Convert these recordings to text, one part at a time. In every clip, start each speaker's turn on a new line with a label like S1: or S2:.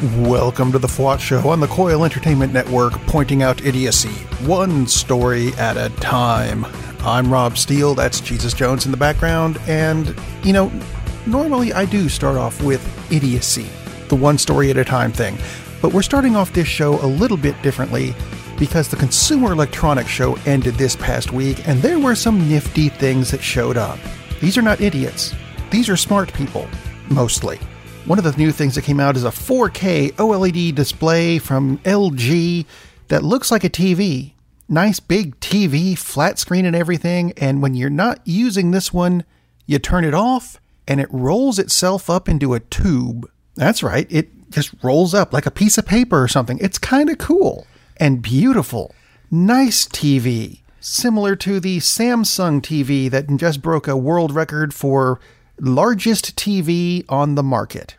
S1: Welcome to the FWOT Show on the Coil Entertainment Network, pointing out idiocy, one story at a time. I'm Rob Steele, that's Jesus Jones in the background, and, you know, normally I do start off with idiocy, the one story at a time thing, but we're starting off this show a little bit differently because the Consumer Electronics Show ended this past week, and there were some nifty things that showed up. These are not idiots, these are smart people, mostly. One of the new things that came out is a 4K OLED display from LG that looks like a TV. Nice big TV, flat screen and everything. And when you're not using this one, you turn it off and it rolls itself up into a tube. That's right, it just rolls up like a piece of paper or something. It's kind of cool and beautiful. Nice TV. Similar to the Samsung TV that just broke a world record for largest TV on the market.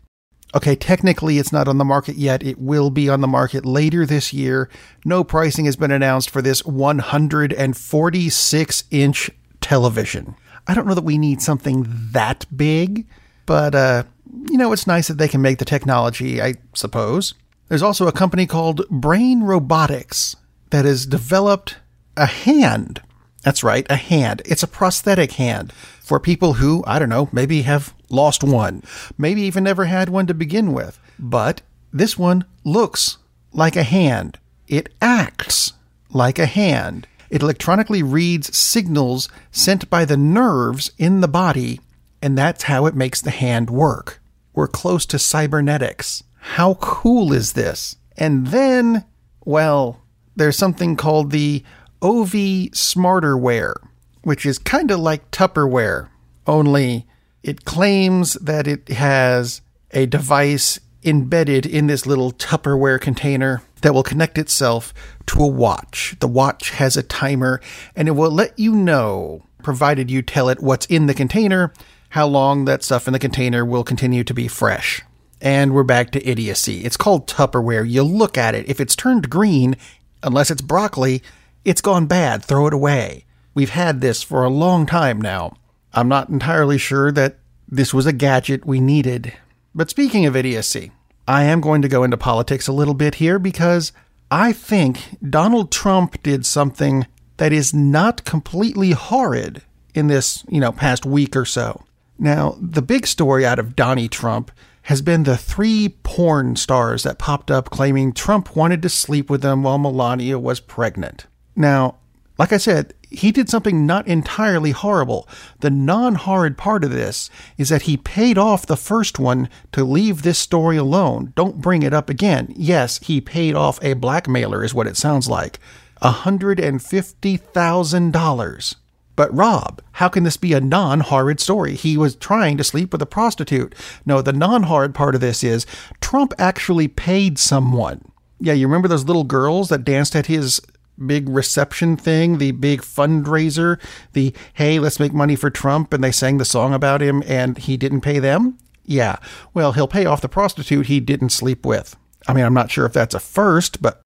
S1: Okay, technically it's not on the market yet. It will be on the market later this year. No pricing has been announced for this 146 inch television. I don't know that we need something that big, but uh, you know, it's nice that they can make the technology, I suppose. There's also a company called Brain Robotics that has developed a hand. That's right, a hand. It's a prosthetic hand for people who, I don't know, maybe have lost one, maybe even never had one to begin with. But this one looks like a hand. It acts like a hand. It electronically reads signals sent by the nerves in the body, and that's how it makes the hand work. We're close to cybernetics. How cool is this? And then, well, there's something called the Ovie Smarterware, which is kind of like Tupperware, only it claims that it has a device embedded in this little Tupperware container that will connect itself to a watch. The watch has a timer and it will let you know, provided you tell it what's in the container, how long that stuff in the container will continue to be fresh. And we're back to idiocy. It's called Tupperware. You look at it. If it's turned green, unless it's broccoli, it's gone bad. Throw it away. We've had this for a long time now. I'm not entirely sure that this was a gadget we needed. But speaking of idiocy, I am going to go into politics a little bit here because I think Donald Trump did something that is not completely horrid in this, you know, past week or so. Now, the big story out of Donnie Trump has been the three porn stars that popped up claiming Trump wanted to sleep with them while Melania was pregnant. Now, like I said, he did something not entirely horrible. The non horrid part of this is that he paid off the first one to leave this story alone. Don't bring it up again. Yes, he paid off a blackmailer, is what it sounds like. $150,000. But Rob, how can this be a non horrid story? He was trying to sleep with a prostitute. No, the non horrid part of this is Trump actually paid someone. Yeah, you remember those little girls that danced at his big reception thing, the big fundraiser, the hey, let's make money for Trump, and they sang the song about him and he didn't pay them? Yeah. Well, he'll pay off the prostitute he didn't sleep with. I mean, I'm not sure if that's a first, but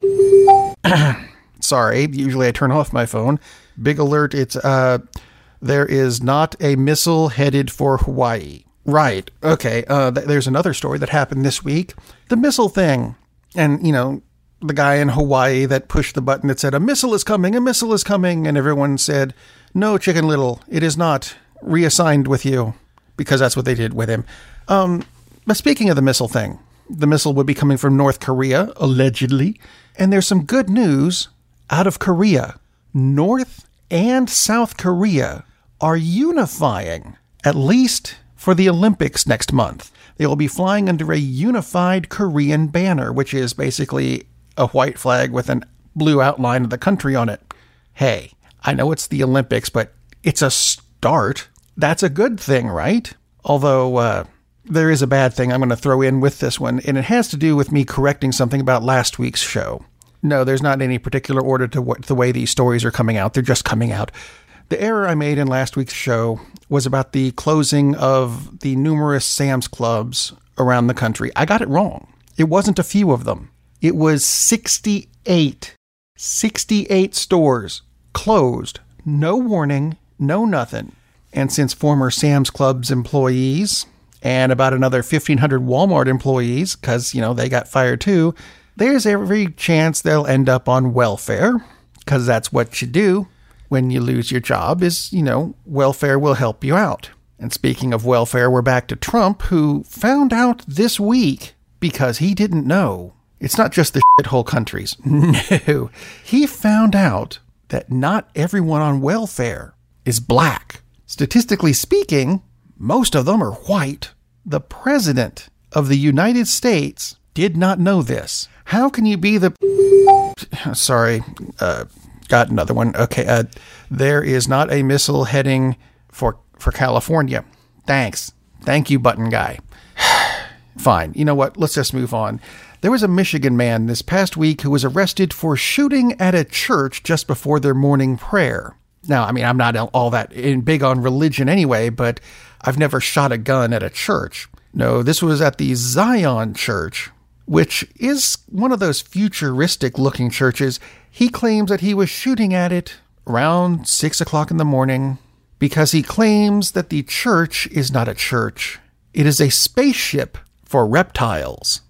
S1: sorry, usually I turn off my phone. Big alert, it's uh there is not a missile headed for Hawaii. Right. Okay. Uh, th- there's another story that happened this week. The missile thing. And, you know, the guy in Hawaii that pushed the button that said, A missile is coming, a missile is coming. And everyone said, No, Chicken Little, it is not reassigned with you, because that's what they did with him. Um, but speaking of the missile thing, the missile would be coming from North Korea, allegedly. And there's some good news out of Korea. North and South Korea are unifying, at least for the Olympics next month. They will be flying under a unified Korean banner, which is basically a white flag with a blue outline of the country on it. Hey, I know it's the Olympics, but it's a start. That's a good thing, right? Although, uh, there is a bad thing I'm going to throw in with this one, and it has to do with me correcting something about last week's show. No, there's not any particular order to what, the way these stories are coming out. They're just coming out. The error I made in last week's show was about the closing of the numerous Sam's Clubs around the country. I got it wrong. It wasn't a few of them. It was 68. 68 stores closed. No warning, no nothing. And since former Sam's Club's employees and about another 1,500 Walmart employees, because, you know, they got fired too, there's every chance they'll end up on welfare, because that's what you do when you lose your job is, you know, welfare will help you out. And speaking of welfare, we're back to Trump, who found out this week because he didn't know. It's not just the shithole countries. No. He found out that not everyone on welfare is black. Statistically speaking, most of them are white. The President of the United States did not know this. How can you be the. Sorry, uh, got another one. Okay, uh, there is not a missile heading for, for California. Thanks. Thank you, button guy. Fine. You know what? Let's just move on. There was a Michigan man this past week who was arrested for shooting at a church just before their morning prayer. Now, I mean, I'm not all that big on religion anyway, but I've never shot a gun at a church. No, this was at the Zion Church, which is one of those futuristic looking churches. He claims that he was shooting at it around six o'clock in the morning because he claims that the church is not a church. It is a spaceship for reptiles.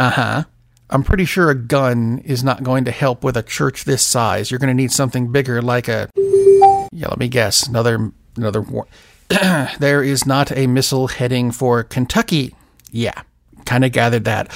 S1: Uh huh. I'm pretty sure a gun is not going to help with a church this size. You're going to need something bigger, like a. Yeah, let me guess. Another another. War- there is not a missile heading for Kentucky. Yeah, kind of gathered that.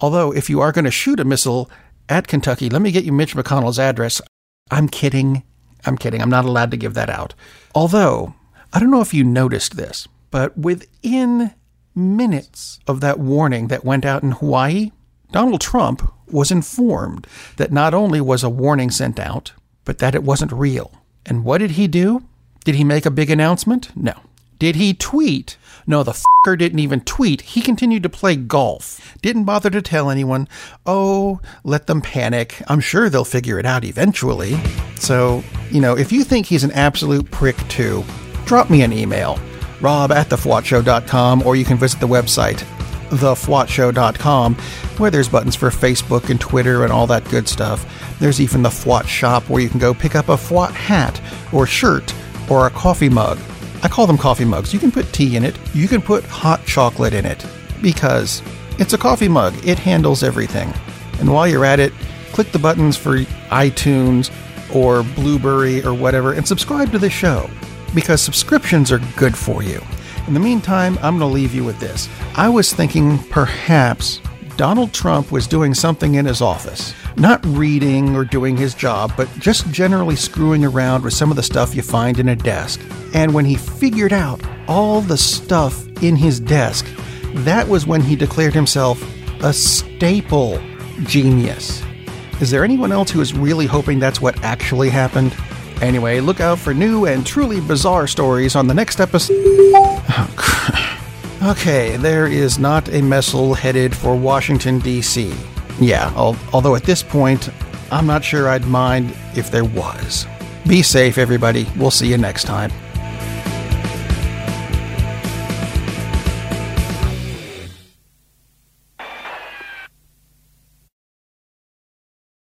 S1: Although, if you are going to shoot a missile at Kentucky, let me get you Mitch McConnell's address. I'm kidding. I'm kidding. I'm not allowed to give that out. Although, I don't know if you noticed this, but within minutes of that warning that went out in Hawaii, Donald Trump was informed that not only was a warning sent out, but that it wasn't real. And what did he do? Did he make a big announcement? No. Did he tweet? No, the fucker didn't even tweet. He continued to play golf. Didn't bother to tell anyone. Oh, let them panic. I'm sure they'll figure it out eventually. So, you know, if you think he's an absolute prick too, drop me an email. Rob at thefwotshow.com, or you can visit the website thefwotshow.com, where there's buttons for Facebook and Twitter and all that good stuff. There's even the Fwot shop where you can go pick up a Fwot hat or shirt or a coffee mug. I call them coffee mugs. You can put tea in it, you can put hot chocolate in it, because it's a coffee mug. It handles everything. And while you're at it, click the buttons for iTunes or Blubrry or whatever and subscribe to the show, because subscriptions are good for you. In the meantime, I'm going to leave you with this. I was thinking perhaps Donald Trump was doing something in his office. Not reading or doing his job, but just generally screwing around with some of the stuff you find in a desk. And when he figured out all the stuff in his desk, that was when he declared himself a staple genius. Is there anyone else who is really hoping that's what actually happened? Anyway, look out for new and truly bizarre stories on the next episode. Oh, okay, there is not a missile headed for Washington, D.C. Yeah, al- although at this point, I'm not sure I'd mind if there was. Be safe, everybody. We'll see you next time.